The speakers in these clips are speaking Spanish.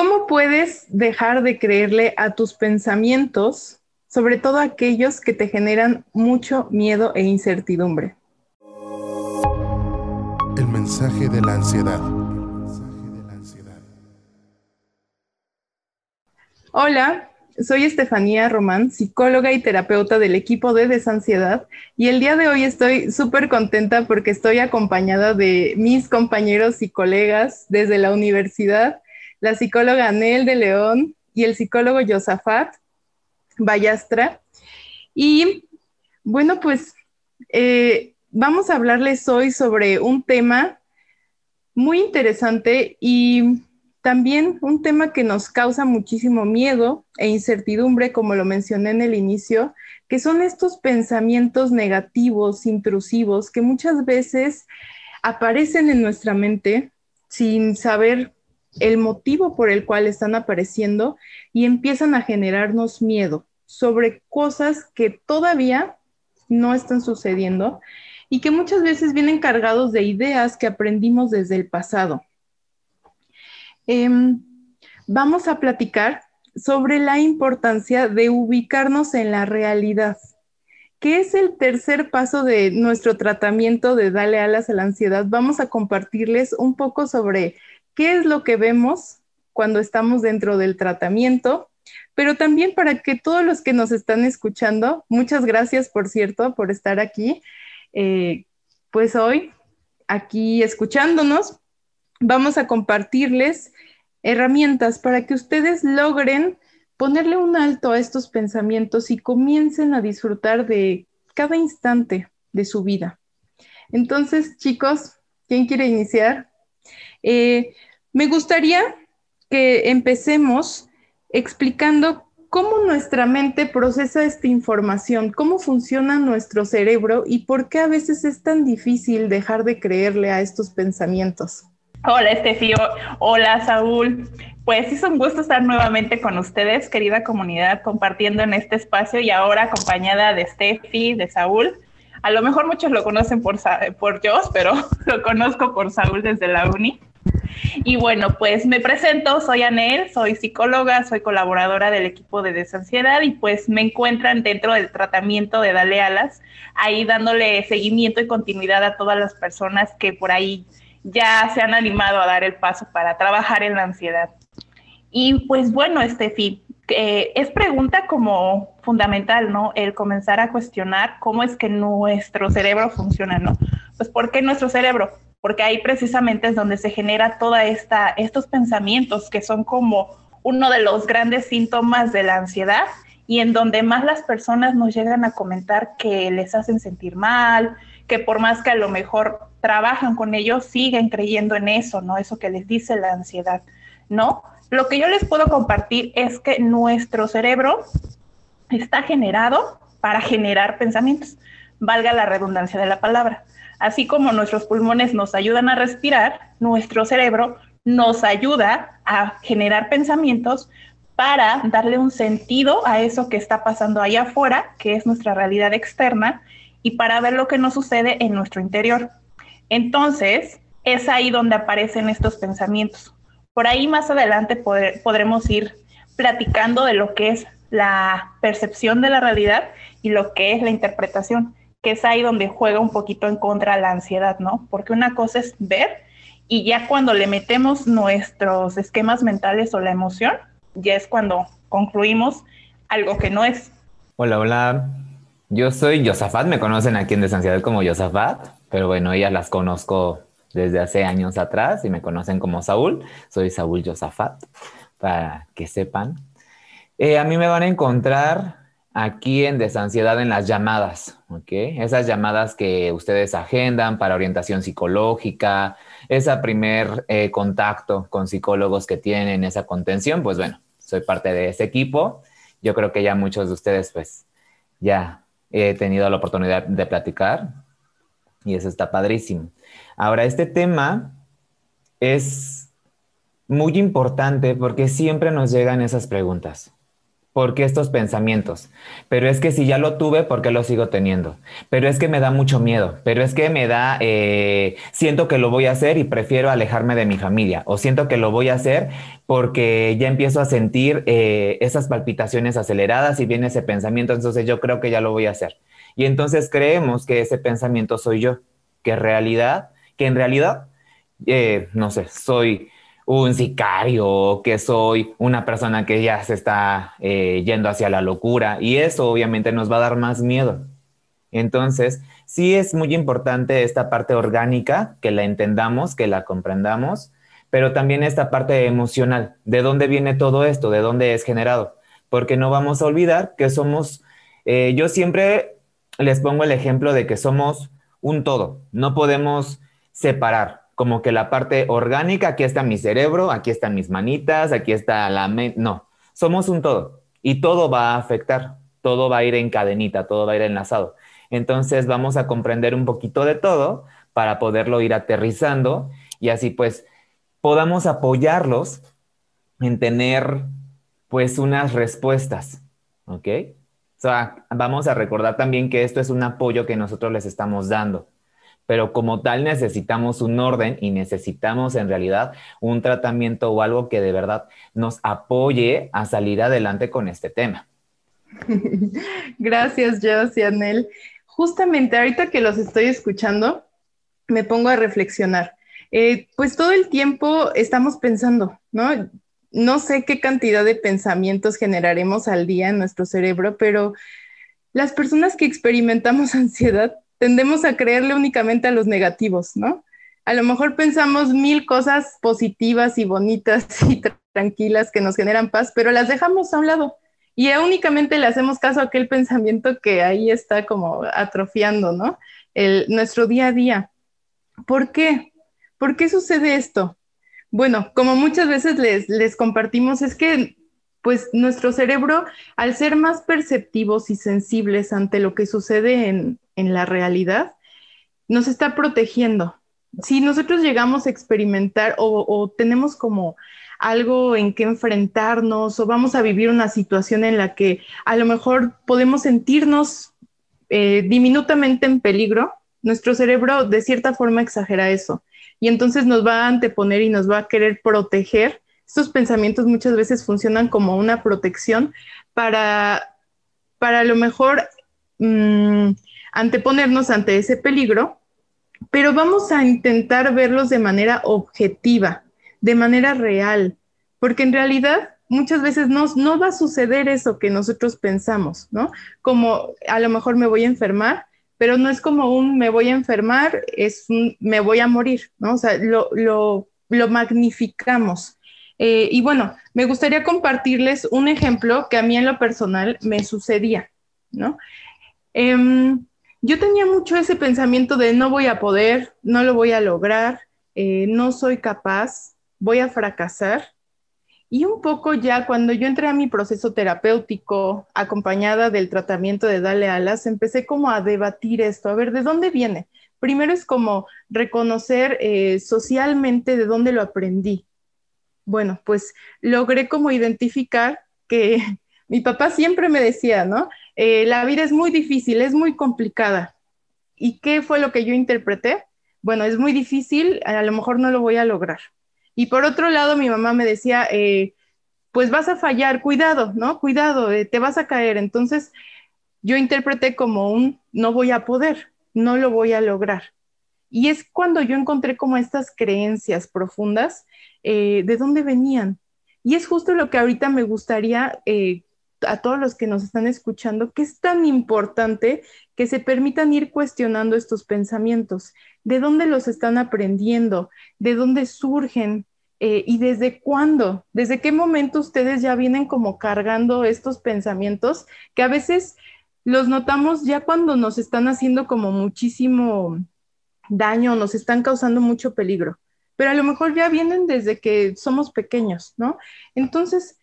¿Cómo puedes dejar de creerle a tus pensamientos, sobre todo aquellos que te generan mucho miedo e incertidumbre? El mensaje de la ansiedad. Hola, soy Estefanía Román, psicóloga y terapeuta del equipo de Desansiedad, y el día de hoy estoy súper contenta porque estoy acompañada de mis compañeros y colegas desde la universidad, la psicóloga Anel de León y el psicólogo Josafat Bayastra. Y bueno, pues eh, vamos a hablarles hoy sobre un tema muy interesante y también un tema que nos causa muchísimo miedo e incertidumbre, como lo mencioné en el inicio, que son estos pensamientos negativos, intrusivos, que muchas veces aparecen en nuestra mente sin saber el motivo por el cual están apareciendo y empiezan a generarnos miedo sobre cosas que todavía no están sucediendo y que muchas veces vienen cargados de ideas que aprendimos desde el pasado. Em, vamos a platicar sobre la importancia de ubicarnos en la realidad, que es el tercer paso de nuestro tratamiento de Dale alas a la ansiedad. Vamos a compartirles un poco sobre qué es lo que vemos cuando estamos dentro del tratamiento, pero también para que todos los que nos están escuchando, muchas gracias, por cierto, por estar aquí, eh, pues hoy aquí escuchándonos, vamos a compartirles herramientas para que ustedes logren ponerle un alto a estos pensamientos y comiencen a disfrutar de cada instante de su vida. Entonces, chicos, ¿quién quiere iniciar? Eh, me gustaría que empecemos explicando cómo nuestra mente procesa esta información, cómo funciona nuestro cerebro y por qué a veces es tan difícil dejar de creerle a estos pensamientos. Hola Estefi, hola Saúl. Pues es un gusto estar nuevamente con ustedes, querida comunidad, compartiendo en este espacio y ahora acompañada de Steffi, de Saúl. A lo mejor muchos lo conocen por, por pero lo conozco por Saúl desde la uni. Y bueno, pues me presento, soy Anel, soy psicóloga, soy colaboradora del equipo de desansiedad y pues me encuentran dentro del tratamiento de Dale Alas, ahí dándole seguimiento y continuidad a todas las personas que por ahí ya se han animado a dar el paso para trabajar en la ansiedad. Y pues bueno, Estefi, eh, es pregunta como fundamental, ¿no? El comenzar a cuestionar cómo es que nuestro cerebro funciona, ¿no? Pues ¿por qué nuestro cerebro? Porque ahí precisamente es donde se genera toda esta estos pensamientos que son como uno de los grandes síntomas de la ansiedad y en donde más las personas nos llegan a comentar que les hacen sentir mal, que por más que a lo mejor trabajan con ellos, siguen creyendo en eso, ¿no? Eso que les dice la ansiedad, ¿no? Lo que yo les puedo compartir es que nuestro cerebro está generado para generar pensamientos, valga la redundancia de la palabra. Así como nuestros pulmones nos ayudan a respirar, nuestro cerebro nos ayuda a generar pensamientos para darle un sentido a eso que está pasando allá afuera, que es nuestra realidad externa, y para ver lo que nos sucede en nuestro interior. Entonces, es ahí donde aparecen estos pensamientos. Por ahí más adelante podremos ir platicando de lo que es la percepción de la realidad y lo que es la interpretación que es ahí donde juega un poquito en contra la ansiedad, ¿no? Porque una cosa es ver y ya cuando le metemos nuestros esquemas mentales o la emoción, ya es cuando concluimos algo que no es. Hola, hola. Yo soy Yosafat, me conocen aquí en Desansiedad como Yosafat, pero bueno, ellas las conozco desde hace años atrás y me conocen como Saúl. Soy Saúl Yosafat, para que sepan. Eh, a mí me van a encontrar aquí en Desansiedad en las llamadas, ¿ok? Esas llamadas que ustedes agendan para orientación psicológica, ese primer eh, contacto con psicólogos que tienen esa contención, pues bueno, soy parte de ese equipo. Yo creo que ya muchos de ustedes, pues, ya he tenido la oportunidad de platicar y eso está padrísimo. Ahora, este tema es muy importante porque siempre nos llegan esas preguntas. ¿Por qué estos pensamientos? Pero es que si ya lo tuve, ¿por qué lo sigo teniendo? Pero es que me da mucho miedo, pero es que me da, eh, siento que lo voy a hacer y prefiero alejarme de mi familia, o siento que lo voy a hacer porque ya empiezo a sentir eh, esas palpitaciones aceleradas y viene ese pensamiento, entonces yo creo que ya lo voy a hacer. Y entonces creemos que ese pensamiento soy yo, que en realidad, que en realidad, eh, no sé, soy un sicario, que soy una persona que ya se está eh, yendo hacia la locura y eso obviamente nos va a dar más miedo. Entonces, sí es muy importante esta parte orgánica, que la entendamos, que la comprendamos, pero también esta parte emocional, de dónde viene todo esto, de dónde es generado, porque no vamos a olvidar que somos, eh, yo siempre les pongo el ejemplo de que somos un todo, no podemos separar como que la parte orgánica, aquí está mi cerebro, aquí están mis manitas, aquí está la mente. No, somos un todo y todo va a afectar, todo va a ir en cadenita, todo va a ir enlazado. Entonces vamos a comprender un poquito de todo para poderlo ir aterrizando y así pues podamos apoyarlos en tener pues unas respuestas, ¿ok? O sea, vamos a recordar también que esto es un apoyo que nosotros les estamos dando pero como tal necesitamos un orden y necesitamos en realidad un tratamiento o algo que de verdad nos apoye a salir adelante con este tema. Gracias, Jos y Anel. Justamente ahorita que los estoy escuchando, me pongo a reflexionar. Eh, pues todo el tiempo estamos pensando, ¿no? No sé qué cantidad de pensamientos generaremos al día en nuestro cerebro, pero las personas que experimentamos ansiedad tendemos a creerle únicamente a los negativos, ¿no? A lo mejor pensamos mil cosas positivas y bonitas y tranquilas que nos generan paz, pero las dejamos a un lado y únicamente le hacemos caso a aquel pensamiento que ahí está como atrofiando, ¿no? El, nuestro día a día. ¿Por qué? ¿Por qué sucede esto? Bueno, como muchas veces les, les compartimos, es que pues nuestro cerebro, al ser más perceptivos y sensibles ante lo que sucede en, en la realidad, nos está protegiendo. Si nosotros llegamos a experimentar o, tenemos como algo en que enfrentarnos o vamos a vivir una situación en la que a lo mejor podemos sentirnos eh, diminutamente en peligro, nuestro cerebro de cierta forma exagera eso y entonces nos va a anteponer y nos va a querer proteger. Estos pensamientos muchas veces funcionan como una protección para, para a lo mejor mm, anteponernos ante ese peligro, pero vamos a intentar verlos de manera objetiva, de manera real, porque en realidad muchas veces no, no va a suceder eso que nosotros pensamos, ¿no? Como a lo mejor me voy a enfermar, pero no es como un me voy a enfermar, es un me voy a morir, ¿no? O sea, lo, lo, magnificamos. Eh, y bueno, me gustaría compartirles un ejemplo que a mí en lo personal me sucedía, ¿no? Em, yo tenía mucho ese pensamiento de no voy a poder, no lo voy a lograr, eh, no soy capaz, voy a fracasar. Y un poco ya cuando yo entré a mi proceso terapéutico, acompañada del tratamiento de Dale Alas, empecé como a debatir esto, a ver, ¿de dónde viene? Primero es como reconocer eh, socialmente de dónde lo aprendí. Bueno, pues logré como identificar que mi papá siempre me decía, ¿no? Eh, la vida es muy difícil, es muy complicada. ¿Y qué fue lo que yo interpreté? Bueno, es muy difícil, a lo mejor no lo voy a lograr. Y por otro lado, mi mamá me decía, eh, pues vas a fallar, cuidado, ¿no? Cuidado, eh, te vas a caer. Entonces, yo interpreté como un no voy a poder, no lo voy a lograr. Y es cuando yo encontré como estas creencias profundas, de dónde venían. Y es justo lo que ahorita me gustaría a todos los que nos están escuchando que es tan importante que se permitan ir cuestionando estos pensamientos, de dónde los están aprendiendo, de dónde surgen eh, y desde cuándo, desde qué momento ustedes ya vienen como cargando estos pensamientos que a veces los notamos ya cuando nos están haciendo como muchísimo daño, nos están causando mucho peligro, pero a lo mejor ya vienen desde que somos pequeños, ¿no? Entonces,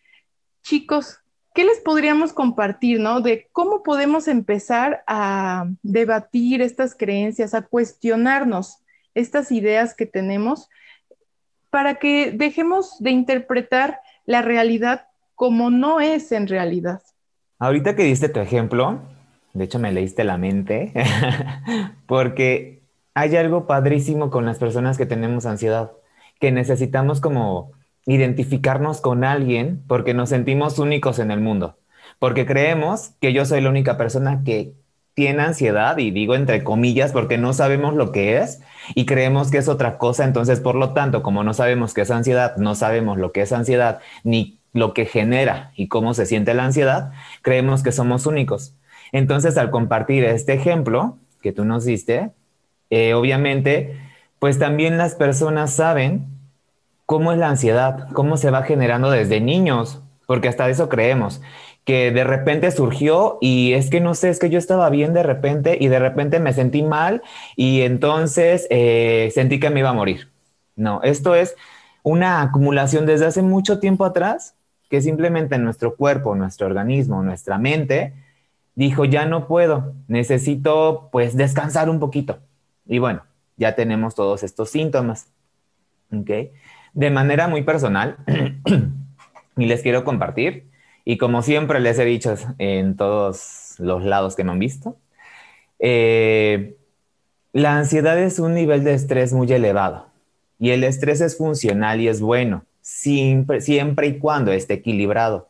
chicos, ¿qué les podríamos compartir, no? De cómo podemos empezar a debatir estas creencias, a cuestionarnos estas ideas que tenemos para que dejemos de interpretar la realidad como no es en realidad. Ahorita que diste tu ejemplo, de hecho me leíste la mente, porque hay algo padrísimo con las personas que tenemos ansiedad, que necesitamos como identificarnos con alguien porque nos sentimos únicos en el mundo, porque creemos que yo soy la única persona que tiene ansiedad, y digo entre comillas porque no sabemos lo que es y creemos que es otra cosa, entonces por lo tanto, como no sabemos qué es ansiedad, no sabemos lo que es ansiedad, ni lo que genera y cómo se siente la ansiedad, creemos que somos únicos. Entonces, al compartir este ejemplo que tú nos diste, eh, obviamente, pues también las personas saben cómo es la ansiedad, cómo se va generando desde niños, porque hasta eso creemos que de repente surgió y es que no sé, es que yo estaba bien de repente y de repente me sentí mal y entonces eh, sentí que me iba a morir. No, esto es una acumulación desde hace mucho tiempo atrás que simplemente nuestro cuerpo, nuestro organismo, nuestra mente dijo, ya no puedo, necesito pues descansar un poquito. Y bueno, ya tenemos todos estos síntomas. ¿Ok? De manera muy personal, y les quiero compartir, y como siempre les he dicho en todos los lados que me han visto, eh, la ansiedad es un nivel de estrés muy elevado y el estrés es funcional y es bueno, siempre, siempre y cuando esté equilibrado.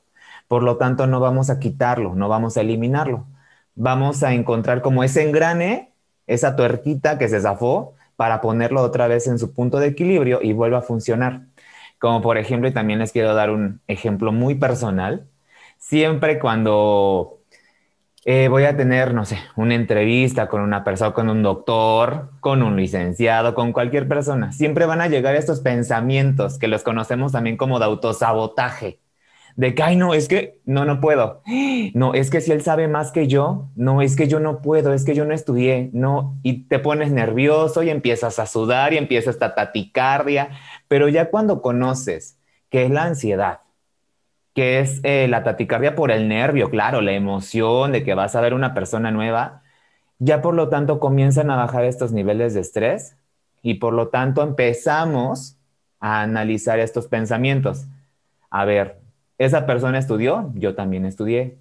Por lo tanto, no vamos a quitarlo, no vamos a eliminarlo. Vamos a encontrar como ese engrane, esa tuerquita que se zafó, para ponerlo otra vez en su punto de equilibrio y vuelva a funcionar. Como por ejemplo, y también les quiero dar un ejemplo muy personal, siempre cuando eh, voy a tener, no sé, una entrevista con una persona, con un doctor, con un licenciado, con cualquier persona, siempre van a llegar estos pensamientos que los conocemos también como de autosabotaje. De que, ay, no, es que no, no puedo. No, es que si él sabe más que yo, no, es que yo no puedo, es que yo no estudié, no. Y te pones nervioso y empiezas a sudar y empiezas a taticardia. Pero ya cuando conoces que es la ansiedad, que es eh, la taticardia por el nervio, claro, la emoción de que vas a ver una persona nueva, ya por lo tanto comienzan a bajar estos niveles de estrés y por lo tanto empezamos a analizar estos pensamientos. A ver, ¿esa persona estudió? Yo también estudié.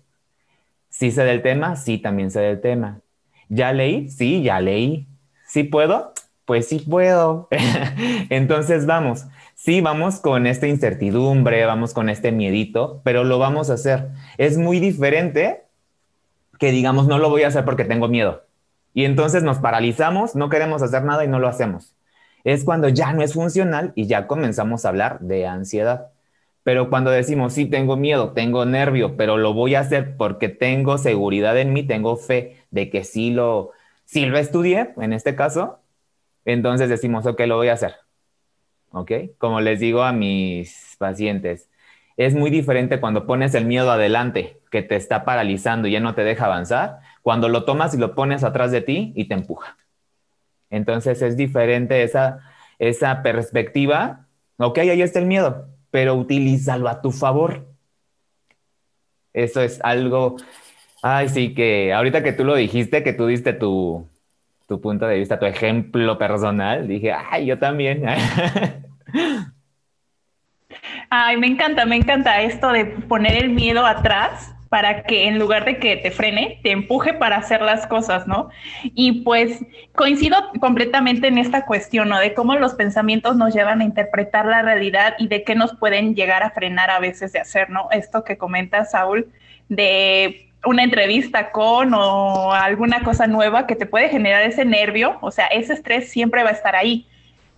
¿Sí sé del tema? Sí, también sé del tema. ¿Ya leí? Sí, ya leí. ¿Sí puedo? Pues sí puedo. Entonces vamos, sí, vamos con esta incertidumbre, vamos con este miedito, pero lo vamos a hacer. Es muy diferente que digamos, no lo voy a hacer porque tengo miedo. Y entonces nos paralizamos, no queremos hacer nada y no lo hacemos. Es cuando ya no es funcional y ya comenzamos a hablar de ansiedad. Pero cuando decimos, sí, tengo miedo, tengo nervio, pero lo voy a hacer porque tengo seguridad en mí, tengo fe de que sí lo, sí lo estudié, en este caso, entonces decimos, ok, lo voy a hacer. ¿ok? Como les digo a mis pacientes, es muy diferente cuando pones el miedo adelante, que te está paralizando y ya no te deja avanzar, cuando lo tomas y lo pones atrás de ti y te empuja. Entonces es diferente esa, esa perspectiva. Ok, ahí está el miedo, pero utilízalo a tu favor. Eso es algo, ay, sí, que ahorita que tú lo dijiste, que tú diste tu, tu punto de vista, tu ejemplo personal, dije, ay, yo también. Ay, me encanta, me encanta esto de poner el miedo atrás para que en lugar de que te frene, te empuje para hacer las cosas, ¿no? Y pues coincido completamente en esta cuestión, ¿no? De cómo los pensamientos nos llevan a interpretar la realidad y de qué nos pueden llegar a frenar a veces de hacer, ¿no? Esto que comenta Saúl de una entrevista con o alguna cosa nueva que te puede generar ese nervio, o sea, ese estrés siempre va a estar ahí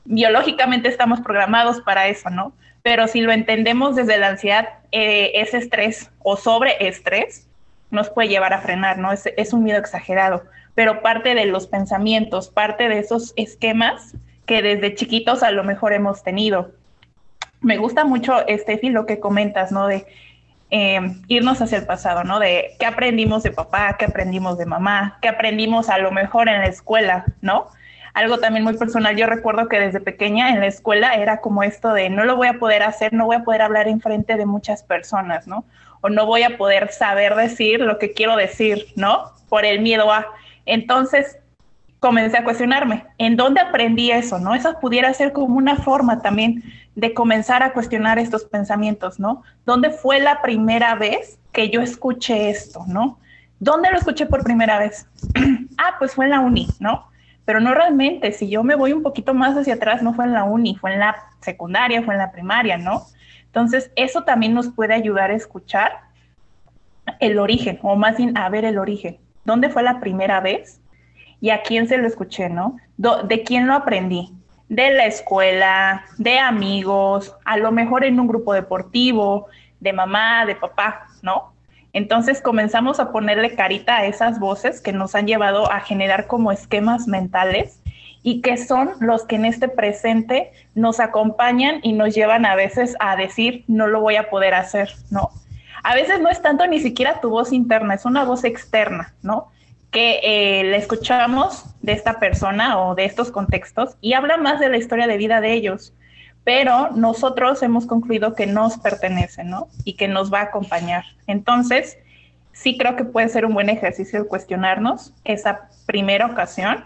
biológicamente estamos programados para eso, ¿no? Pero si lo entendemos desde la ansiedad, eh, ese estrés o sobreestrés nos puede llevar a frenar, ¿no? Es, un miedo exagerado, pero parte de los pensamientos, parte de esos esquemas que desde chiquitos a lo mejor hemos tenido. Me gusta mucho, Steffi, lo que comentas, ¿no? De em, irnos hacia el pasado, ¿no? De qué aprendimos de papá, qué aprendimos de mamá, qué aprendimos a lo mejor en la escuela, ¿no? Algo también muy personal. Yo recuerdo que desde pequeña en la escuela era como esto de no lo voy a poder hacer, no voy a poder hablar en frente de muchas personas, ¿no? O no voy a poder saber decir lo que quiero decir, ¿no? Por el miedo a. Entonces comencé a cuestionarme, ¿en dónde aprendí eso, no? Esa pudiera ser como una forma también de comenzar a cuestionar estos pensamientos, ¿no? ¿Dónde fue la primera vez que yo escuché esto, ¿no? ¿Dónde lo escuché por primera vez? ah, pues fue en la uni, ¿no? Pero no realmente, si yo me voy un poquito más hacia atrás, no fue en la uni, fue en la secundaria, fue en la primaria, ¿no? Entonces, eso también nos puede ayudar a escuchar el origen, o más bien a ver el origen. ¿Dónde fue la primera vez? ¿Y a quién se lo escuché, no? ¿De quién lo aprendí? De la escuela, de amigos, a lo mejor en un grupo deportivo, de mamá, de papá, ¿no? Entonces comenzamos a ponerle carita a esas voces que nos han llevado a generar como esquemas mentales y que son los que en este presente nos acompañan y nos llevan a veces a decir, no lo voy a poder hacer, ¿no? A veces no es tanto ni siquiera tu voz interna, es una voz externa, ¿no? Que eh, la escuchamos de esta persona o de estos contextos y habla más de la historia de vida de ellos pero nosotros hemos concluido que nos pertenece, ¿no? Y que nos va a acompañar. Entonces, sí creo que puede ser un buen ejercicio cuestionarnos esa primera ocasión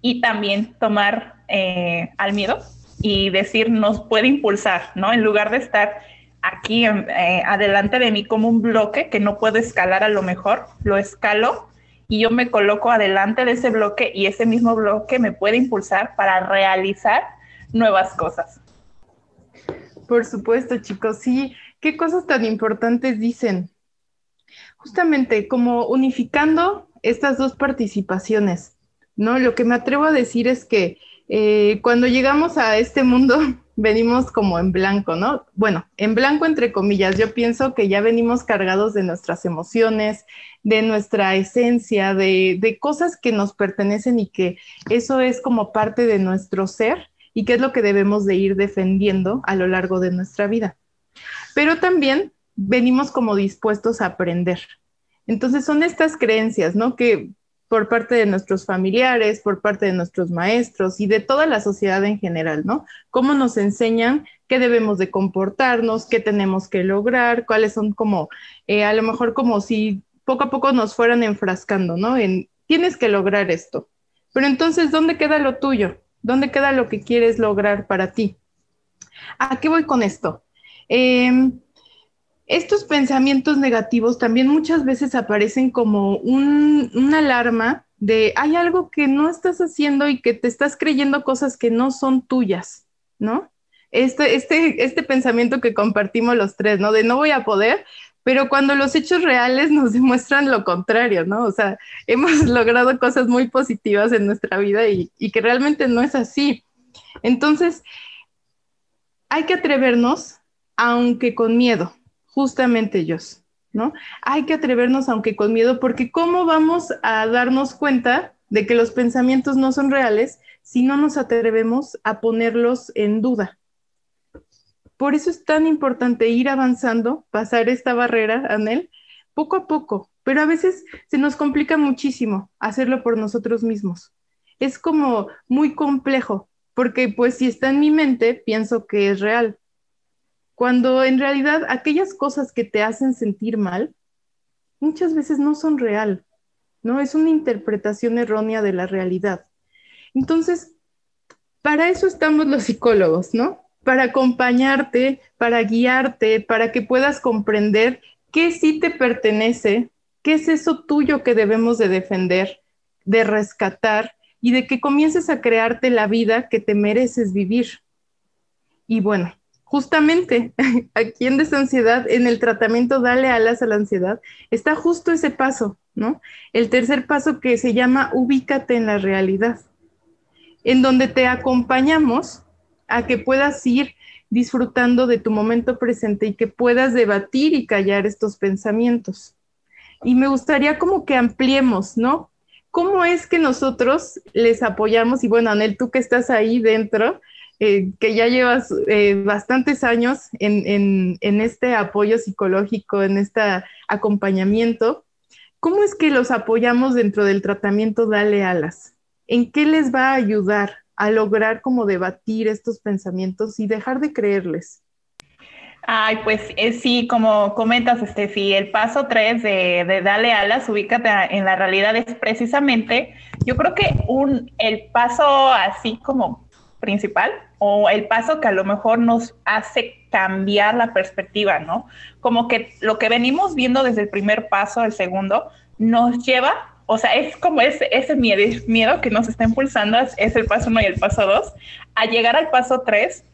y también tomar eh, al miedo y decir, nos puede impulsar, ¿no? En lugar de estar aquí eh, adelante de mí como un bloque que no puedo escalar a lo mejor, lo escalo y yo me coloco adelante de ese bloque y ese mismo bloque me puede impulsar para realizar nuevas cosas. Por supuesto, chicos, sí, qué cosas tan importantes dicen. Justamente como unificando estas dos participaciones, ¿no? Lo que me atrevo a decir es que eh, cuando llegamos a este mundo venimos como en blanco, ¿no? Bueno, en blanco entre comillas, yo pienso que ya venimos cargados de nuestras emociones, de nuestra esencia, de, de cosas que nos pertenecen y que eso es como parte de nuestro ser y qué es lo que debemos de ir defendiendo a lo largo de nuestra vida. Pero también venimos como dispuestos a aprender. Entonces son estas creencias, ¿no? Que por parte de nuestros familiares, por parte de nuestros maestros y de toda la sociedad en general, ¿no? Cómo nos enseñan qué debemos de comportarnos, qué tenemos que lograr, cuáles son como, eh, a lo mejor como si poco a poco nos fueran enfrascando, ¿no? En, tienes que lograr esto. Pero entonces, ¿dónde queda lo tuyo? ¿Dónde queda lo que quieres lograr para ti? ¿A qué voy con esto? Em, estos pensamientos negativos también muchas veces aparecen como una alarma de hay algo que no estás haciendo y que te estás creyendo cosas que no son tuyas, ¿no? Este, este, este pensamiento que compartimos los tres, ¿no? De no voy a poder, pero cuando los hechos reales nos demuestran lo contrario, ¿no? O sea, hemos logrado cosas muy positivas en nuestra vida y, que realmente no es así. Entonces, hay que atrevernos, aunque con miedo, justamente ellos, ¿no? Hay que atrevernos, aunque con miedo, porque ¿cómo vamos a darnos cuenta de que los pensamientos no son reales si no nos atrevemos a ponerlos en duda? Por eso es tan importante ir avanzando, pasar esta barrera, Anel, poco a poco, pero a veces se nos complica muchísimo hacerlo por nosotros mismos. Es como muy complejo, porque pues si está en mi mente, pienso que es real. Cuando en realidad aquellas cosas que te hacen sentir mal, muchas veces no son real, ¿no? Es una interpretación errónea de la realidad. Entonces, para eso estamos los psicólogos, ¿no? Para acompañarte, para guiarte, para que puedas comprender qué sí te pertenece, qué es eso tuyo que debemos de defender, de rescatar y de que comiences a crearte la vida que te mereces vivir. Y bueno, justamente aquí en Desansiedad, en el tratamiento Dale alas a la ansiedad, está justo ese paso, ¿no? El tercer paso que se llama Ubícate en la realidad, en donde te acompañamos a que puedas ir disfrutando de tu momento presente y que puedas debatir y callar estos pensamientos. Y me gustaría como que ampliemos, ¿no? ¿Cómo es que nosotros les apoyamos? Y bueno, Anel, tú que estás ahí dentro, eh, que ya llevas eh, bastantes años en, en este apoyo psicológico, en este acompañamiento, ¿cómo es que los apoyamos dentro del tratamiento Dale Alas? ¿En qué les va a ayudar? A lograr como debatir estos pensamientos y dejar de creerles? Ay, pues eh, sí, como comentas, Steffi, el paso tres de, de Dale alas, ubícate en la realidad es precisamente, yo creo que un, el paso así como principal o el paso que a lo mejor nos hace cambiar la perspectiva, ¿no? Como que lo que venimos viendo desde el primer paso al segundo nos lleva, o sea, es como ese, miedo, que nos está impulsando, es, el paso uno y el paso dos, a llegar al paso tres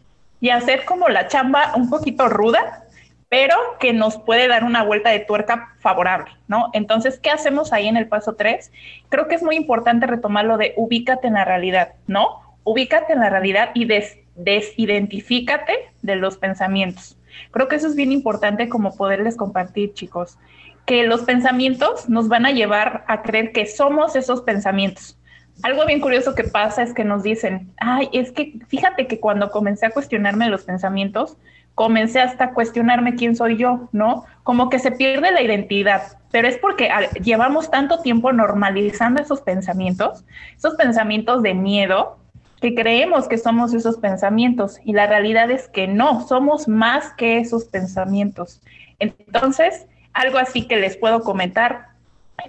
y hacer como la chamba un poquito ruda, pero que nos puede dar una vuelta de tuerca favorable, ¿no? Entonces, ¿qué hacemos ahí en el paso 3? Creo que es muy importante retomar lo de ubícate en la realidad, ¿no? Ubícate en la realidad y desidentifícate de los pensamientos. Creo que eso es bien importante como poderles compartir, chicos, que los pensamientos nos van a llevar a creer que somos esos pensamientos. Algo bien curioso que pasa es que nos dicen, ay, es que fíjate que cuando comencé a cuestionarme los pensamientos, comencé hasta a cuestionarme quién soy yo, ¿no? Como que se pierde la identidad, pero es porque llevamos tanto tiempo normalizando esos pensamientos, esos pensamientos de miedo, que creemos que somos esos pensamientos y la realidad es que no, somos más que esos pensamientos. Entonces, algo así que les puedo comentar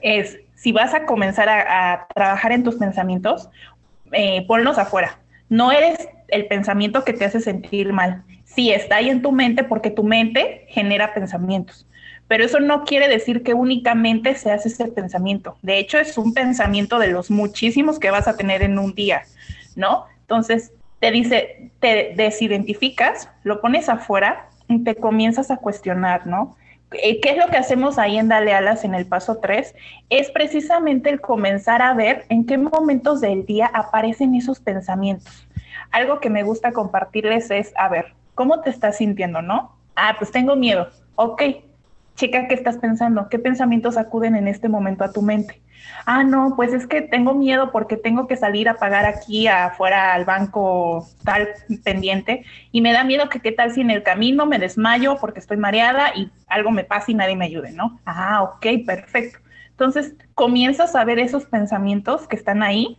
es, si vas a comenzar a, trabajar en tus pensamientos, eh, ponlos afuera. No eres el pensamiento que te hace sentir mal sí está ahí en tu mente porque tu mente genera pensamientos. Pero eso no quiere decir que únicamente se hace ese pensamiento. De hecho, es un pensamiento de los muchísimos que vas a tener en un día, ¿no? Entonces, te dice, te desidentificas, lo pones afuera y te comienzas a cuestionar, ¿no? Eh, ¿Qué es lo que hacemos ahí en Dale Alas en el paso 3? Es precisamente el comenzar a ver en qué momentos del día aparecen esos pensamientos. Algo que me gusta compartirles es, a ver, ¿Cómo te estás sintiendo, no? Ah, pues tengo miedo. Ok, chica, ¿qué estás pensando? ¿Qué pensamientos acuden en este momento a tu mente? Ah, no, pues es que tengo miedo porque tengo que salir a pagar aquí afuera al banco tal pendiente y me da miedo que qué tal si en el camino me desmayo porque estoy mareada y algo me pasa y nadie me ayude, ¿no? Ah, ok, perfecto. Entonces comienzas a ver esos pensamientos que están ahí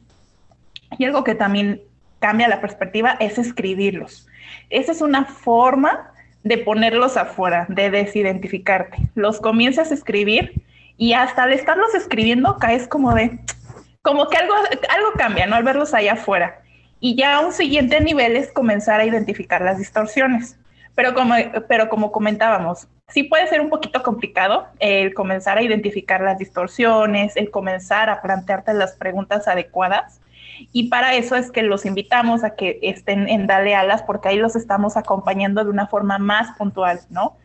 y algo que también cambia la perspectiva es escribirlos. Esa es una forma de ponerlos afuera, de desidentificarte. Los comienzas a escribir y hasta al estarlos escribiendo caes como de, como que algo, algo cambia, ¿no? Al verlos allá afuera. Y ya un siguiente nivel es comenzar a identificar las distorsiones. Pero como, pero como comentábamos, sí puede ser un poquito complicado el comenzar a identificar las distorsiones, el comenzar a plantearte las preguntas adecuadas, y para eso es que los invitamos a que estén en Dale Alas, porque ahí los estamos acompañando de una forma más puntual, ¿no?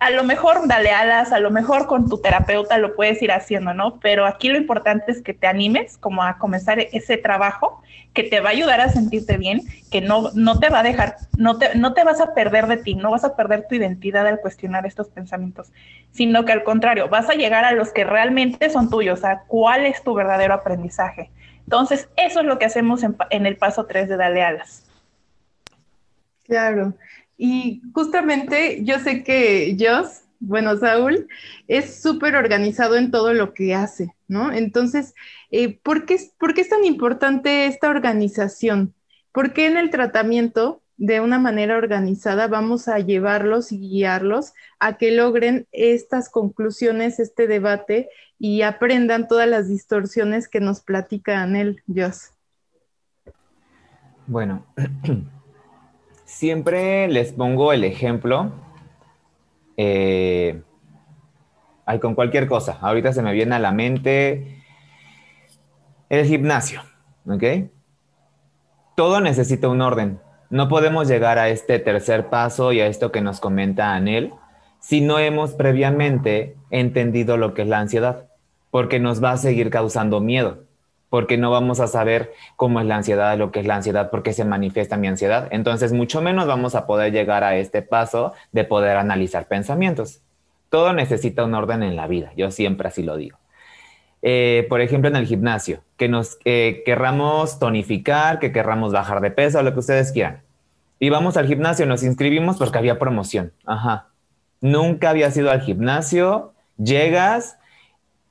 A lo mejor dale alas, a lo mejor con tu terapeuta lo puedes ir haciendo, ¿no? Pero aquí lo importante es que te animes como a comenzar ese trabajo que te va a ayudar a sentirte bien, que no, no te va a dejar, no te, no te vas a perder de ti, no vas a perder tu identidad al cuestionar estos pensamientos, sino que al contrario, vas a llegar a los que realmente son tuyos, a cuál es tu verdadero aprendizaje. Entonces, eso es lo que hacemos en, el paso 3 de Dale Alas. Claro. Y justamente yo sé que Joss, bueno, Saúl, es súper organizado en todo lo que hace, ¿no? Entonces, eh, ¿por, qué, ¿por qué es tan importante esta organización? ¿Por qué en el tratamiento de una manera organizada vamos a llevarlos y guiarlos a que logren estas conclusiones, este debate y aprendan todas las distorsiones que nos platica Anel Joss. Bueno, siempre les pongo el ejemplo eh, con cualquier cosa. Ahorita se me viene a la mente el gimnasio, ¿ok? Todo necesita un orden. No podemos llegar a este tercer paso y a esto que nos comenta Anel si no hemos previamente entendido lo que es la ansiedad, porque nos va a seguir causando miedo, porque no vamos a saber cómo es la ansiedad, lo que es la ansiedad, por qué se manifiesta mi ansiedad. Entonces, mucho menos vamos a poder llegar a este paso de poder analizar pensamientos. Todo necesita un orden en la vida, yo siempre así lo digo. Eh, por ejemplo, en el gimnasio, que nos eh, querramos tonificar, que querramos bajar de peso, lo que ustedes quieran. Y vamos al gimnasio, nos inscribimos porque había promoción. Ajá nunca habías ido al gimnasio, llegas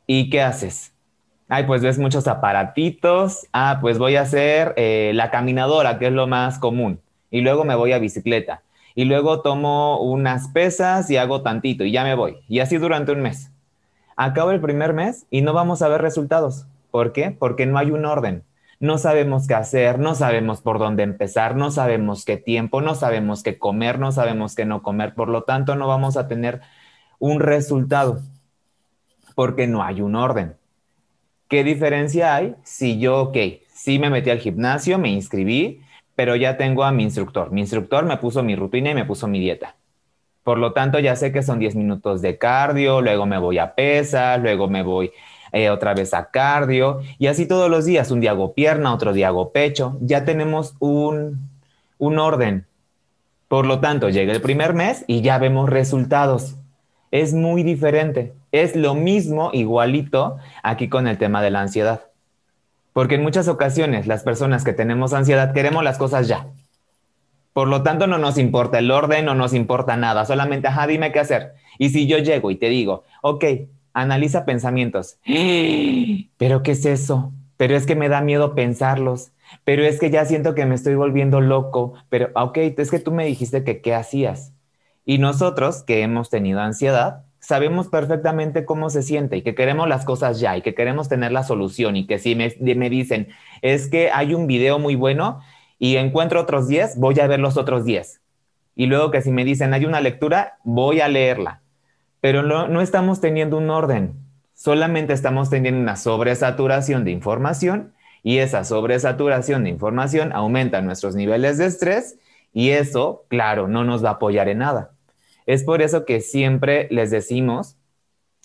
y ¿qué haces? Ay, pues ves muchos aparatitos. Ah, pues voy a hacer eh, la caminadora, que es lo más común. Y luego me voy a bicicleta. Y luego tomo unas pesas y hago tantito y ya me voy. Y así durante un mes. Acabo el primer mes y no vamos a ver resultados. ¿Por qué? Porque no hay un orden. no sabemos qué hacer, no sabemos por dónde empezar, no sabemos qué tiempo, no sabemos qué comer, no sabemos qué no comer, por lo tanto no vamos a tener un resultado porque no hay un orden. ¿Qué diferencia hay si yo, ok, sí me metí al gimnasio, me inscribí, pero ya tengo a mi instructor. Mi instructor me puso mi rutina y me puso mi dieta. Por lo tanto, ya sé que son 10 minutos de cardio, luego me voy a pesas, luego me voy eh, otra vez a cardio y así todos los días. Un día hago pierna, otro día hago pecho. Ya tenemos un, un orden. Por lo tanto, llega el primer mes y ya vemos resultados. Es muy diferente. Es lo mismo, igualito, aquí con el tema de la ansiedad. Porque en muchas ocasiones las personas que tenemos ansiedad queremos las cosas ya. Por lo tanto, no nos importa el orden, no nos importa nada, solamente, ajá, dime qué hacer. Y si yo llego y te digo, ok, analiza pensamientos, pero ¿qué es eso? Pero es que me da miedo pensarlos, pero es que ya siento que me estoy volviendo loco, pero, ok, es que tú me dijiste que qué hacías. Y nosotros que hemos tenido ansiedad, sabemos perfectamente cómo se siente y que queremos las cosas ya y que queremos tener la solución y que si me, me dicen, es que hay un video muy bueno, y encuentro otros 10, voy a ver los otros 10. Y luego que si me dicen hay una lectura, voy a leerla. Pero no, no estamos teniendo un orden, solamente estamos teniendo una sobresaturación de información y esa sobresaturación de información aumenta nuestros niveles de estrés y eso, claro, no nos va a apoyar en nada. Es por eso que siempre les decimos,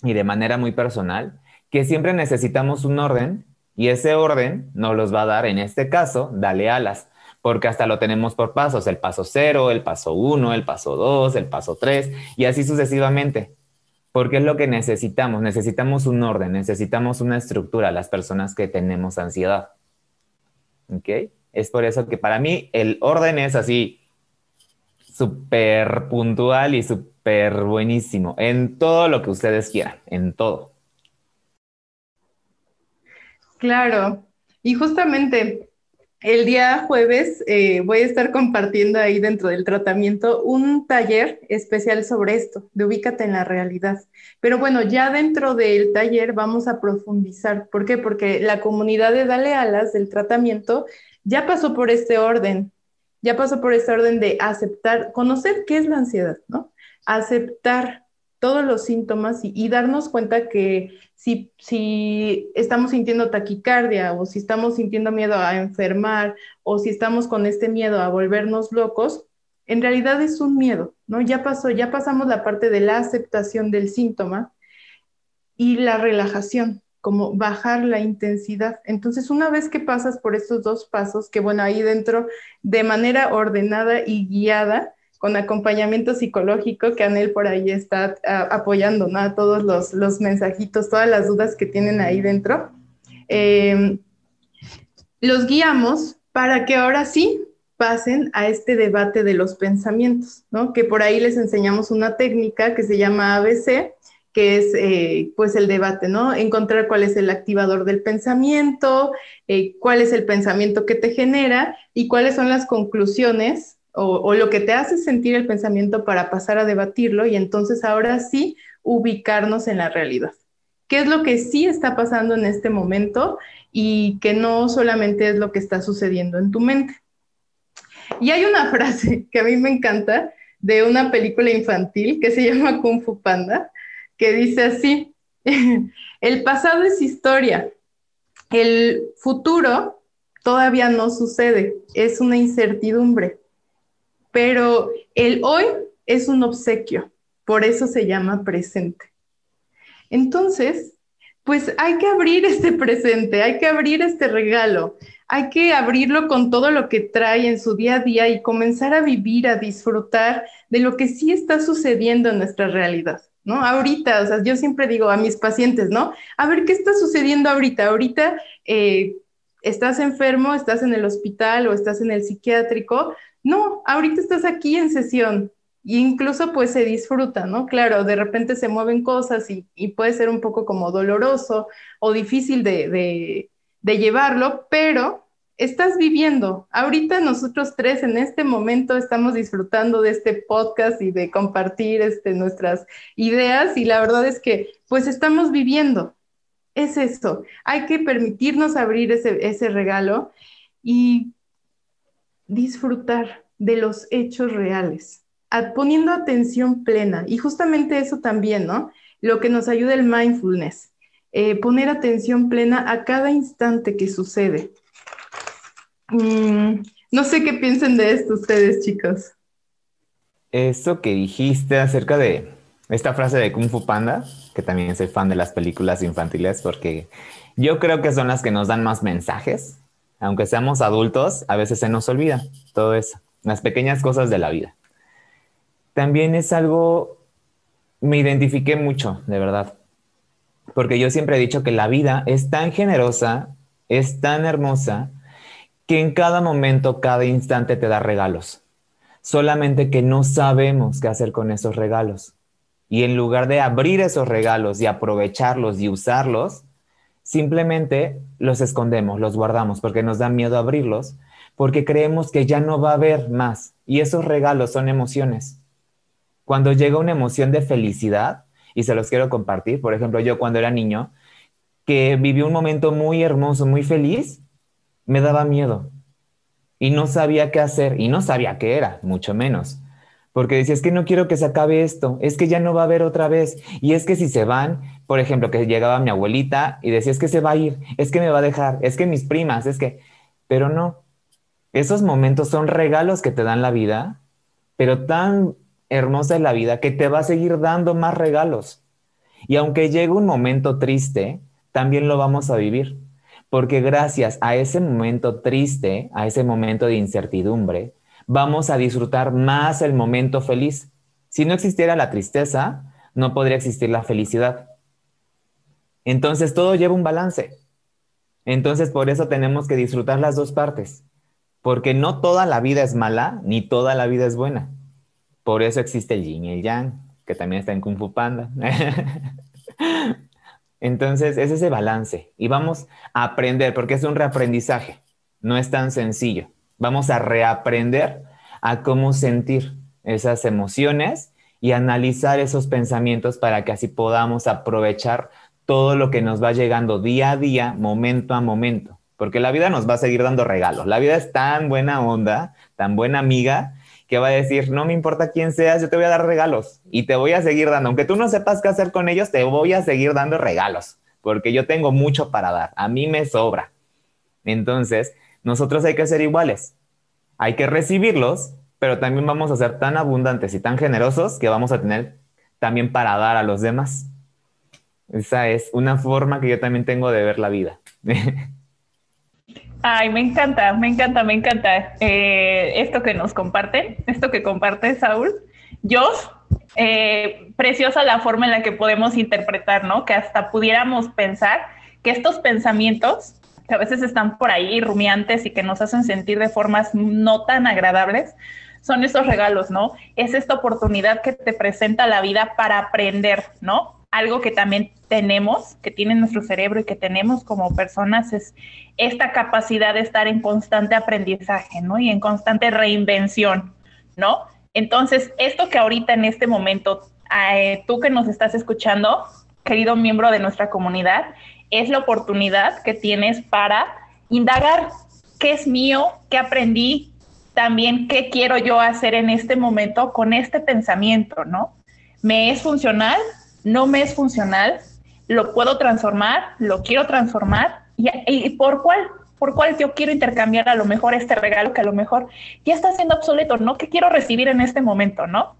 y de manera muy personal, que siempre necesitamos un orden y ese orden nos los va a dar, en este caso, dale alas porque hasta lo tenemos por pasos, el paso 0, el paso 1, el paso 2, el paso 3 y así sucesivamente. Porque es lo que necesitamos, necesitamos un orden, necesitamos una estructura, las personas que tenemos ansiedad. ¿Ok? Es por eso que para mí el orden es así súper puntual y súper buenísimo en todo lo que ustedes quieran, en todo. Claro, y justamente el día jueves eh, voy a estar compartiendo ahí dentro del tratamiento un taller especial sobre esto, de ubícate en la realidad. Pero bueno, ya dentro del taller vamos a profundizar. ¿Por qué? Porque la comunidad de Dale Alas del tratamiento ya pasó por este orden, ya pasó por este orden de aceptar, conocer qué es la ansiedad, ¿no? Aceptar todos los síntomas y, darnos cuenta que si, si, estamos sintiendo taquicardia o si estamos sintiendo miedo a enfermar o si estamos con este miedo a volvernos locos, en realidad es un miedo, ¿no? Ya pasó, ya pasamos la parte de la aceptación del síntoma y la relajación, como bajar la intensidad. Entonces, una vez que pasas por estos dos pasos, que bueno, ahí dentro, de manera ordenada y guiada, con acompañamiento psicológico, que Anel por ahí está apoyando ¿no? a todos los, mensajitos, todas las dudas que tienen ahí dentro. Em, los guiamos para que ahora sí pasen a este debate de los pensamientos, ¿no? Que por ahí les enseñamos una técnica que se llama ABC, que es eh, pues el debate, ¿no? Encontrar cuál es el activador del pensamiento, eh, cuál es el pensamiento que te genera y cuáles son las conclusiones o, lo que te hace sentir el pensamiento para pasar a debatirlo y entonces ahora sí ubicarnos en la realidad. ¿Qué es lo que sí está pasando en este momento y que no solamente es lo que está sucediendo en tu mente? Y hay una frase que a mí me encanta de una película infantil que se llama Kung Fu Panda, que dice así, el pasado es historia, el futuro todavía no sucede, es una incertidumbre pero el hoy es un obsequio, por eso se llama presente. Entonces, pues hay que abrir este presente, hay que abrir este regalo, hay que abrirlo con todo lo que trae en su día a día y comenzar a vivir, a disfrutar de lo que sí está sucediendo en nuestra realidad, ¿no? Ahorita, o sea, yo siempre digo a mis pacientes, ¿no? A ver, ¿qué está sucediendo ahorita? Ahorita eh, estás enfermo, estás en el hospital o estás en el psiquiátrico, no, ahorita estás aquí en sesión e incluso pues se disfruta, ¿no? Claro, de repente se mueven cosas y, puede ser un poco como doloroso o difícil de, llevarlo, pero estás viviendo. Ahorita nosotros tres en este momento estamos disfrutando de este podcast y de compartir este, nuestras ideas y la verdad es que pues estamos viviendo. es eso, hay que permitirnos abrir ese, regalo y disfrutar de los hechos reales, poniendo atención plena. Y justamente eso también, ¿no? Lo que nos ayuda el mindfulness, eh, poner atención plena a cada instante que sucede. Mm, no sé qué piensen de esto ustedes, chicos. Eso que dijiste acerca de esta frase de Kung Fu Panda, que también soy fan de las películas infantiles porque yo creo que son las que nos dan más mensajes. Aunque seamos adultos, a veces se nos olvida todo eso, las pequeñas cosas de la vida. También es algo, me identifiqué mucho, de verdad, porque yo siempre he dicho que la vida es tan generosa, es tan hermosa, que en cada momento, cada instante te da regalos. Solamente que no sabemos qué hacer con esos regalos. Y en lugar de abrir esos regalos y aprovecharlos y usarlos, simplemente los escondemos, los guardamos porque nos da miedo abrirlos, porque creemos que ya no va a haber más. Y esos regalos son emociones. Cuando llega una emoción de felicidad, y se los quiero compartir, por ejemplo, yo cuando era niño, que viví un momento muy hermoso, muy feliz, me daba miedo. Y no sabía qué hacer, y no sabía qué era, mucho menos porque decía, es que no quiero que se acabe esto, es que ya no va a haber otra vez. Y es que si se van, por ejemplo, que llegaba mi abuelita y decía, es que se va a ir, es que me va a dejar, es que mis primas, es que, pero no, esos momentos son regalos que te dan la vida, pero tan hermosa es la vida que te va a seguir dando más regalos. Y aunque llegue un momento triste, también lo vamos a vivir, porque gracias a ese momento triste, a ese momento de incertidumbre, vamos a disfrutar más el momento feliz. Si no existiera la tristeza, no podría existir la felicidad. Entonces todo lleva un balance. Entonces por eso tenemos que disfrutar las dos partes, porque no toda la vida es mala, ni toda la vida es buena. Por eso existe el yin y el yang, que también está en Kung Fu Panda. Entonces es ese balance y vamos a aprender, porque es un reaprendizaje, no es tan sencillo vamos a reaprender a cómo sentir esas emociones y analizar esos pensamientos para que así podamos aprovechar todo lo que nos va llegando día a día, momento a momento. Porque la vida nos va a seguir dando regalos. La vida es tan buena onda, tan buena amiga, que va a decir, no me importa quién seas, yo te voy a dar regalos y te voy a seguir dando. Aunque tú no sepas qué hacer con ellos, te voy a seguir dando regalos, porque yo tengo mucho para dar. A mí me sobra. Entonces, nosotros hay que ser iguales. Hay que recibirlos, pero también vamos a ser tan abundantes y tan generosos que vamos a tener también para dar a los demás. Esa es una forma que yo también tengo de ver la vida. Ay, me encanta, me encanta, me encanta eh, esto que nos comparten, esto que comparte Saúl. Yo, eh, preciosa la forma en la que podemos interpretar, ¿no? Que hasta pudiéramos pensar que estos pensamientos que a veces están por ahí rumiantes y que nos hacen sentir de formas no tan agradables, son esos regalos, ¿no? Es esta oportunidad que te presenta la vida para aprender, ¿no? Algo que también tenemos, que tiene nuestro cerebro y que tenemos como personas es esta capacidad de estar en constante aprendizaje, ¿no? Y en constante reinvención, ¿no? Entonces, esto que ahorita en este momento, eh, tú que nos estás escuchando, querido miembro de nuestra comunidad, es la oportunidad que tienes para indagar qué es mío, qué aprendí, también qué quiero yo hacer en este momento con este pensamiento, ¿no? ¿Me es funcional? ¿No me es funcional? ¿Lo puedo transformar? ¿Lo quiero transformar? ¿Y, por cuál? ¿Por cuál yo quiero intercambiar a lo mejor este regalo que a lo mejor ya está siendo obsoleto, ¿no? ¿Qué quiero recibir en este momento, ¿no?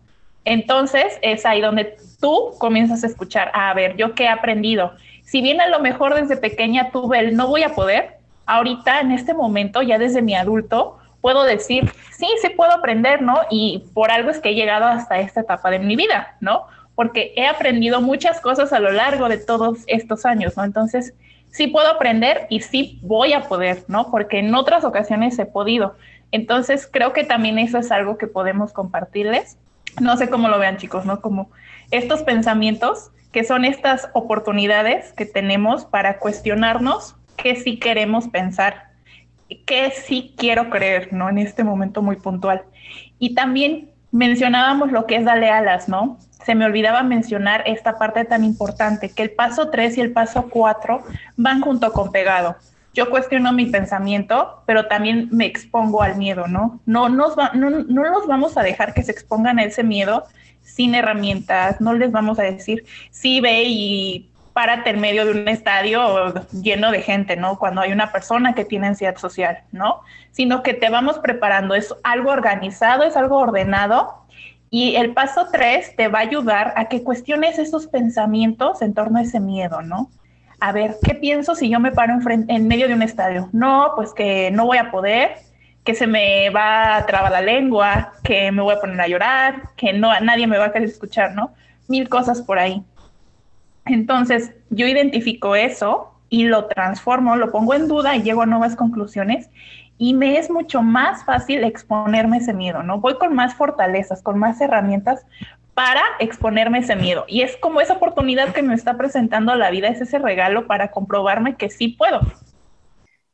Entonces es ahí donde tú comienzas a escuchar, a ver, yo qué he aprendido, si bien a lo mejor desde pequeña tuve el no voy a poder, ahorita en este momento, ya desde mi adulto, puedo decir, sí, sí puedo aprender, ¿no? Y por algo es que he llegado hasta esta etapa de mi vida, ¿no? Porque he aprendido muchas cosas a lo largo de todos estos años, ¿no? Entonces, sí puedo aprender y sí voy a poder, ¿no? Porque en otras ocasiones he podido. Entonces, creo que también eso es algo que podemos compartirles. No sé cómo lo vean, chicos, ¿no? Como estos pensamientos que son estas oportunidades que tenemos para cuestionarnos qué sí queremos pensar, qué sí quiero creer, ¿no? En este momento muy puntual. Y también mencionábamos lo que es Dale Alas, ¿no? Se me olvidaba mencionar esta parte tan importante, que el paso 3 y el paso 4 van junto con pegado. Yo cuestiono mi pensamiento, pero también me expongo al miedo, ¿no? No nos, no, no nos vamos a dejar que se expongan a ese miedo sin herramientas, no les vamos a decir, sí, ve y párate en medio de un estadio lleno de gente, ¿no? Cuando hay una persona que tiene ansiedad social, ¿no? Sino que te vamos preparando, es algo organizado, es algo ordenado. Y el paso tres te va a ayudar a que cuestiones esos pensamientos en torno a ese miedo, ¿no? A ver, ¿qué pienso si yo me paro en, en medio de un estadio? No, pues que no voy a poder, que se me va a trabar la lengua, que me voy a poner a llorar, que no nadie me va a querer escuchar, ¿no? Mil cosas por ahí. Entonces, yo identifico eso y lo transformo, lo pongo en duda y llego a nuevas conclusiones y me es mucho más fácil exponerme ese miedo, ¿no? Voy con más fortalezas, con más herramientas para exponerme ese miedo. Y es como esa oportunidad que me está presentando la vida, es ese regalo para comprobarme que sí puedo.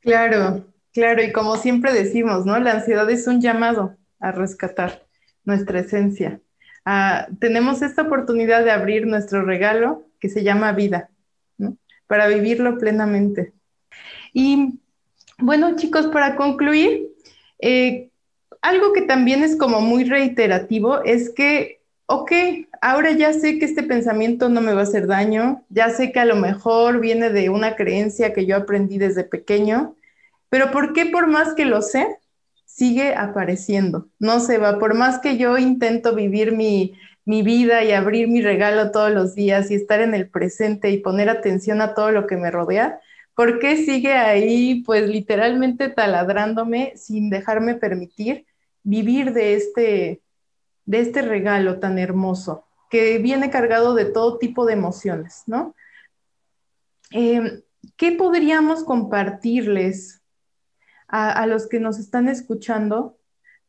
Claro, claro, y como siempre decimos, ¿no? La ansiedad es un llamado a rescatar nuestra esencia. Ah, tenemos esta oportunidad de abrir nuestro regalo que se llama vida. Para vivirlo plenamente. Y bueno, chicos, para concluir, eh, algo que también es como muy reiterativo es que, ok, ahora ya sé que este pensamiento no me va a hacer daño, ya sé que a lo mejor viene de una creencia que yo aprendí desde pequeño, pero ¿por qué por más que lo sé, sigue apareciendo? No se va, por más que yo intento vivir mi, mi vida y abrir mi regalo todos los días y estar en el presente y poner atención a todo lo que me rodea, ¿por qué sigue ahí pues literalmente taladrándome sin dejarme permitir vivir de este, de este regalo tan hermoso que viene cargado de todo tipo de emociones, ¿no? Em, ¿Qué podríamos compartirles a los que nos están escuchando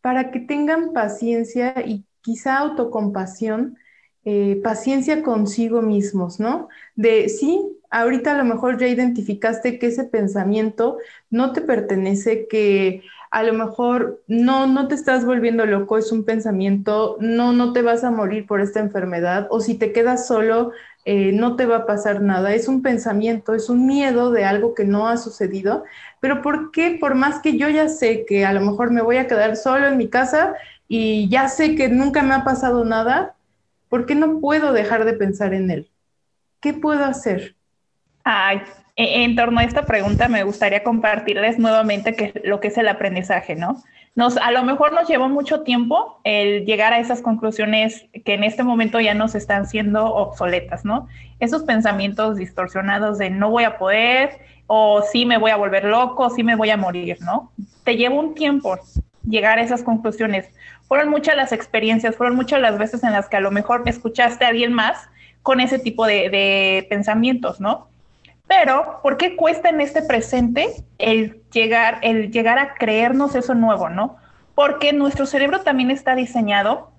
para que tengan paciencia y quizá autocompasión, eh, paciencia consigo mismos, ¿no? De sí, ahorita a lo mejor ya identificaste que ese pensamiento no te pertenece, que a lo mejor no, no te estás volviendo loco, es un pensamiento, no, no te vas a morir por esta enfermedad, o si te quedas solo, eh, no te va a pasar nada, es un pensamiento, es un miedo de algo que no ha sucedido, pero ¿por qué? Por más que yo ya sé que a lo mejor me voy a quedar solo en mi casa, y ya sé que nunca me ha pasado nada, ¿por qué no puedo dejar de pensar en él? ¿Qué puedo hacer? Ay, e, en torno a esta pregunta me gustaría compartirles nuevamente que, lo que es el aprendizaje, ¿no? Nos, a lo mejor nos llevó mucho tiempo el llegar a esas conclusiones que en este momento ya nos están siendo obsoletas, ¿no? Esos pensamientos distorsionados de no voy a poder, o sí me voy a volver loco, sí me voy a morir, ¿no? Te lleva un tiempo llegar a esas conclusiones. Fueron muchas las experiencias, fueron muchas las veces en las que a lo mejor escuchaste a alguien más con ese tipo de, pensamientos, ¿no? Pero, ¿por qué cuesta en este presente el llegar, el llegar a creernos eso nuevo, ¿no? Porque nuestro cerebro también está diseñado,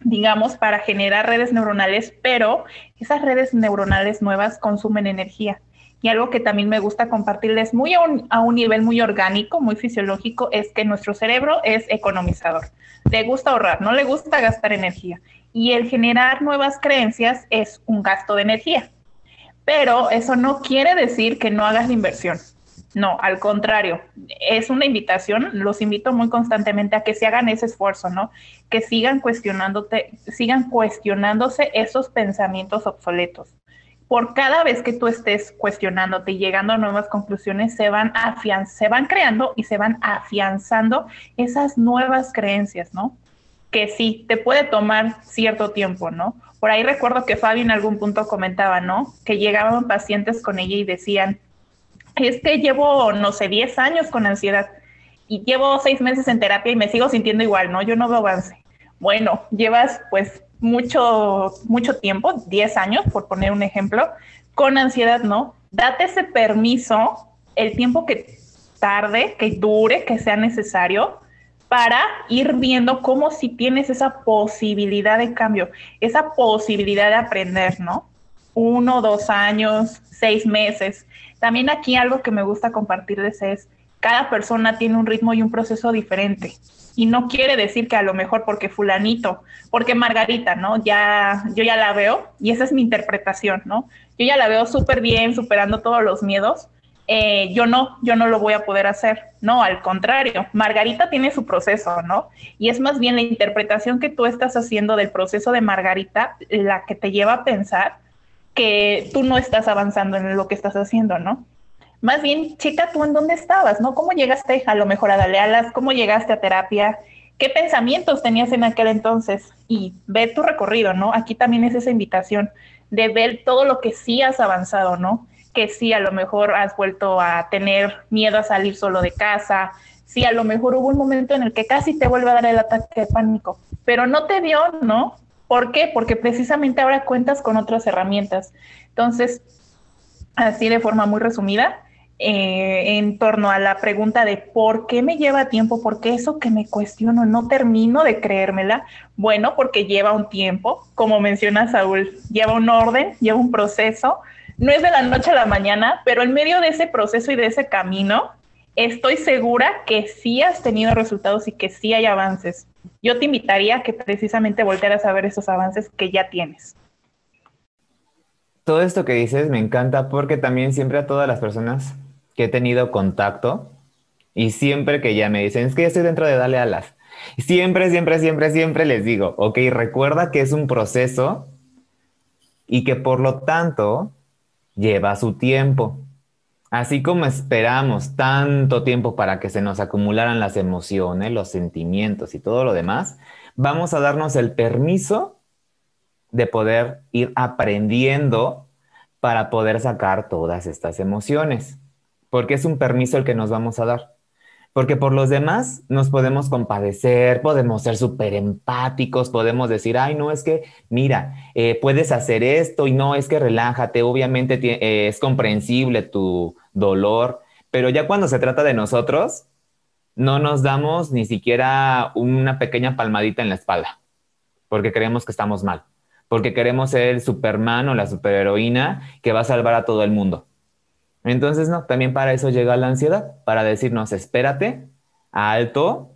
digamos, para generar redes neuronales, pero esas redes neuronales nuevas consumen energía. Y algo que también me gusta compartirles muy a un, a un, nivel muy orgánico, muy fisiológico, es que nuestro cerebro es economizador. Le gusta ahorrar, no le gusta gastar energía. Y el generar nuevas creencias es un gasto de energía. Pero eso no quiere decir que no hagas la inversión. No, al contrario, es una invitación, los invito muy constantemente a que se hagan ese esfuerzo, ¿no? Que sigan cuestionándote, sigan cuestionándose esos pensamientos obsoletos por cada vez que tú estés cuestionándote y llegando a nuevas conclusiones, se van, se van creando y se van afianzando esas nuevas creencias, ¿no? Que sí, te puede tomar cierto tiempo, ¿no? Por ahí recuerdo que Fabi en algún punto comentaba, ¿no? Que llegaban pacientes con ella y decían, es que llevo, no sé, 10 años con ansiedad y llevo 6 meses en terapia y me sigo sintiendo igual, ¿no? Yo no veo avance. Bueno, llevas pues mucho, mucho tiempo, 10 años, por poner un ejemplo, con ansiedad, ¿no? Date ese permiso, el tiempo que tarde, que dure, que sea necesario, para ir viendo cómo si tienes esa posibilidad de cambio, esa posibilidad de aprender, ¿no? Uno, dos años, seis meses. También aquí algo que me gusta compartirles es Cada persona tiene un ritmo y un proceso diferente. Y no quiere decir que a lo mejor porque fulanito, porque Margarita, ¿no? Ya, yo ya la veo y esa es mi interpretación, ¿no? Yo ya la veo súper bien, superando todos los miedos. Eh, yo no, yo no lo voy a poder hacer. No, al contrario, Margarita tiene su proceso, ¿no? Y es más bien la interpretación que tú estás haciendo del proceso de Margarita la que te lleva a pensar que tú no estás avanzando en lo que estás haciendo, ¿no? Más bien, chica, tú en dónde estabas, ¿no? ¿Cómo llegaste a lo mejor a darle alas? ¿Cómo llegaste a terapia? ¿Qué pensamientos tenías en aquel entonces? Y ve tu recorrido, ¿no? Aquí también es esa invitación de ver todo lo que sí has avanzado, ¿no? Que sí, a lo mejor has vuelto a tener miedo a salir solo de casa, sí, a lo mejor hubo un momento en el que casi te vuelve a dar el ataque de pánico, pero no te dio, ¿no? ¿Por qué? Porque precisamente ahora cuentas con otras herramientas. Entonces, así de forma muy resumida, eh, en torno a la pregunta de por qué me lleva tiempo, por qué eso que me cuestiono no termino de creérmela. Bueno, porque lleva un tiempo, como menciona Saúl, lleva un orden, lleva un proceso. No es de la noche a la mañana, pero en medio de ese proceso y de ese camino, estoy segura que sí has tenido resultados y que sí hay avances. Yo te invitaría a que precisamente voltearas a ver esos avances que ya tienes todo esto que dices me encanta porque también siempre a todas las personas que he tenido contacto y siempre que ya me dicen, es que ya estoy dentro de Dale Alas, siempre, siempre, siempre, siempre les digo, ok, recuerda que es un proceso y que por lo tanto lleva su tiempo. Así como esperamos tanto tiempo para que se nos acumularan las emociones, los sentimientos y todo lo demás, vamos a darnos el permiso de poder ir aprendiendo para poder sacar todas estas emociones porque es un permiso el que nos vamos a dar. Porque por los demás nos podemos compadecer, podemos ser súper empáticos, podemos decir, ay, no, es que, mira, eh, puedes hacer esto y no, es que relájate, obviamente eh, es comprensible tu dolor, pero ya cuando se trata de nosotros, no nos damos ni siquiera una pequeña palmadita en la espalda, porque creemos que estamos mal, porque queremos ser el Superman o la superheroína que va a salvar a todo el mundo. Entonces, no, también para eso llega la ansiedad, para decirnos, espérate, alto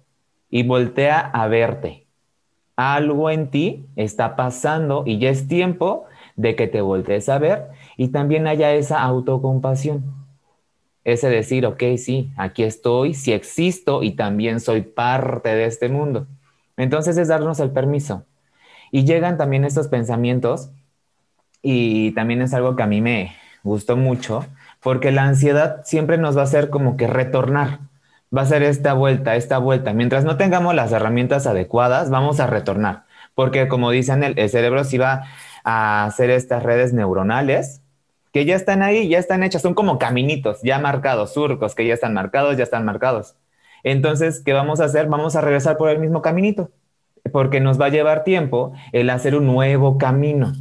y voltea a verte. Algo en ti está pasando y ya es tiempo de que te voltees a ver y también haya esa autocompasión. Ese decir, ok, sí, aquí estoy, sí existo y también soy parte de este mundo. Entonces es darnos el permiso. Y llegan también estos pensamientos y también es algo que a mí me gustó mucho, porque la ansiedad siempre nos va a hacer como que retornar. Va a ser esta vuelta, esta vuelta. Mientras no tengamos las herramientas adecuadas, vamos a retornar. Porque como dicen, el, cerebro sí va a hacer estas redes neuronales que ya están ahí, ya están hechas, son como caminitos ya marcados, surcos que ya están marcados, ya están marcados. Entonces, ¿qué vamos a hacer? Vamos a regresar por el mismo caminito, porque nos va a llevar tiempo el hacer un nuevo camino.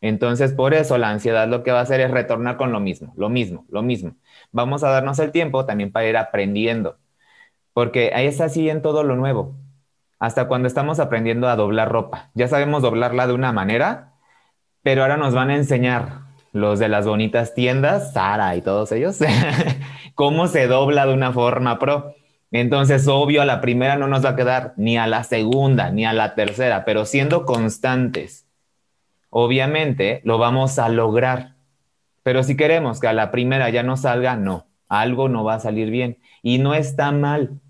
Entonces, por eso la ansiedad lo que va a hacer es retornar con lo mismo, lo mismo, lo mismo. Vamos a darnos el tiempo también para ir aprendiendo, porque ahí está así en todo lo nuevo. Hasta cuando estamos aprendiendo a doblar ropa. Ya sabemos doblarla de una manera, pero ahora nos van a enseñar los de las bonitas tiendas, Sara y todos ellos, cómo se dobla de una forma pro. Entonces, obvio, a la primera no nos va a quedar, ni a la segunda, ni a la tercera, pero siendo constantes obviamente lo vamos a lograr. Pero si queremos que a la primera ya no salga, no, algo no va a salir bien. Y no está mal,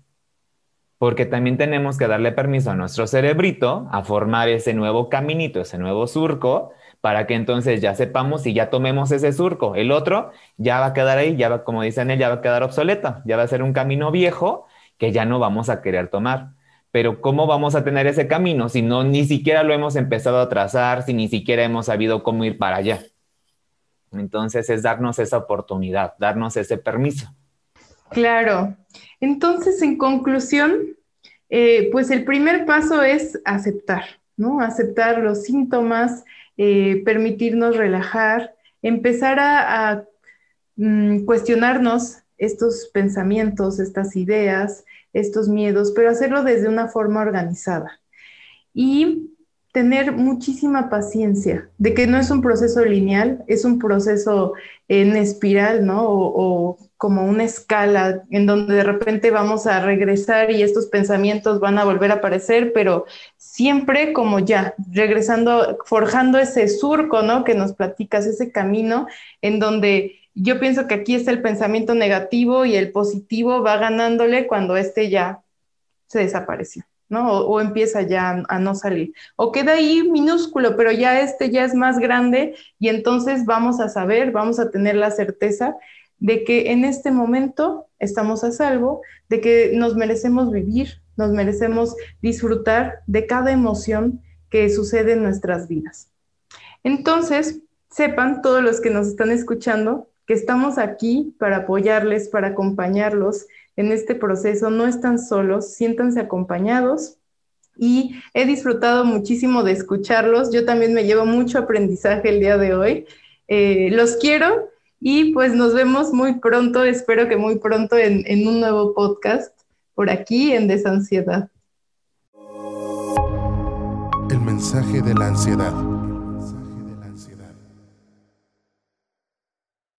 porque también tenemos que darle permiso a nuestro cerebrito a formar ese nuevo caminito, ese nuevo surco, para que entonces ya sepamos y ya tomemos ese surco. El otro ya va a quedar ahí, ya va, como dicen él, ya va a quedar obsoleto, ya va a ser un camino viejo que ya no vamos a querer tomar pero ¿cómo vamos a tener ese camino si no ni siquiera lo hemos empezado a trazar, si ni siquiera hemos sabido cómo ir para allá? Entonces es darnos esa oportunidad, darnos ese permiso. Claro. Entonces, en conclusión, eh, pues el primer paso es aceptar, ¿no? Aceptar los síntomas, eh, permitirnos relajar, empezar a, mm, cuestionarnos estos pensamientos, estas ideas, estos miedos, pero hacerlo desde una forma organizada. Y tener muchísima paciencia, de que no es un proceso lineal, es un proceso en espiral, ¿no? O, como una escala en donde de repente vamos a regresar y estos pensamientos van a volver a aparecer, pero siempre como ya, regresando, forjando ese surco, ¿no? Que nos platicas, ese camino en donde yo pienso que aquí está el pensamiento negativo y el positivo va ganándole cuando este ya se desapareció. ¿no? O, empieza ya a, no salir. O queda ahí minúsculo, pero ya este ya es más grande y entonces vamos a saber, vamos a tener la certeza de que en este momento estamos a salvo, de que nos merecemos vivir, nos merecemos disfrutar de cada emoción que sucede en nuestras vidas. Entonces, sepan todos los que nos están escuchando que estamos aquí para apoyarles, para acompañarlos en este proceso. No están solos, siéntanse acompañados y he disfrutado muchísimo de escucharlos. Yo también me llevo mucho aprendizaje el día de hoy. Eh, los quiero y pues nos vemos muy pronto, espero que muy pronto en, en un nuevo podcast por aquí en Desansiedad. El mensaje de la ansiedad.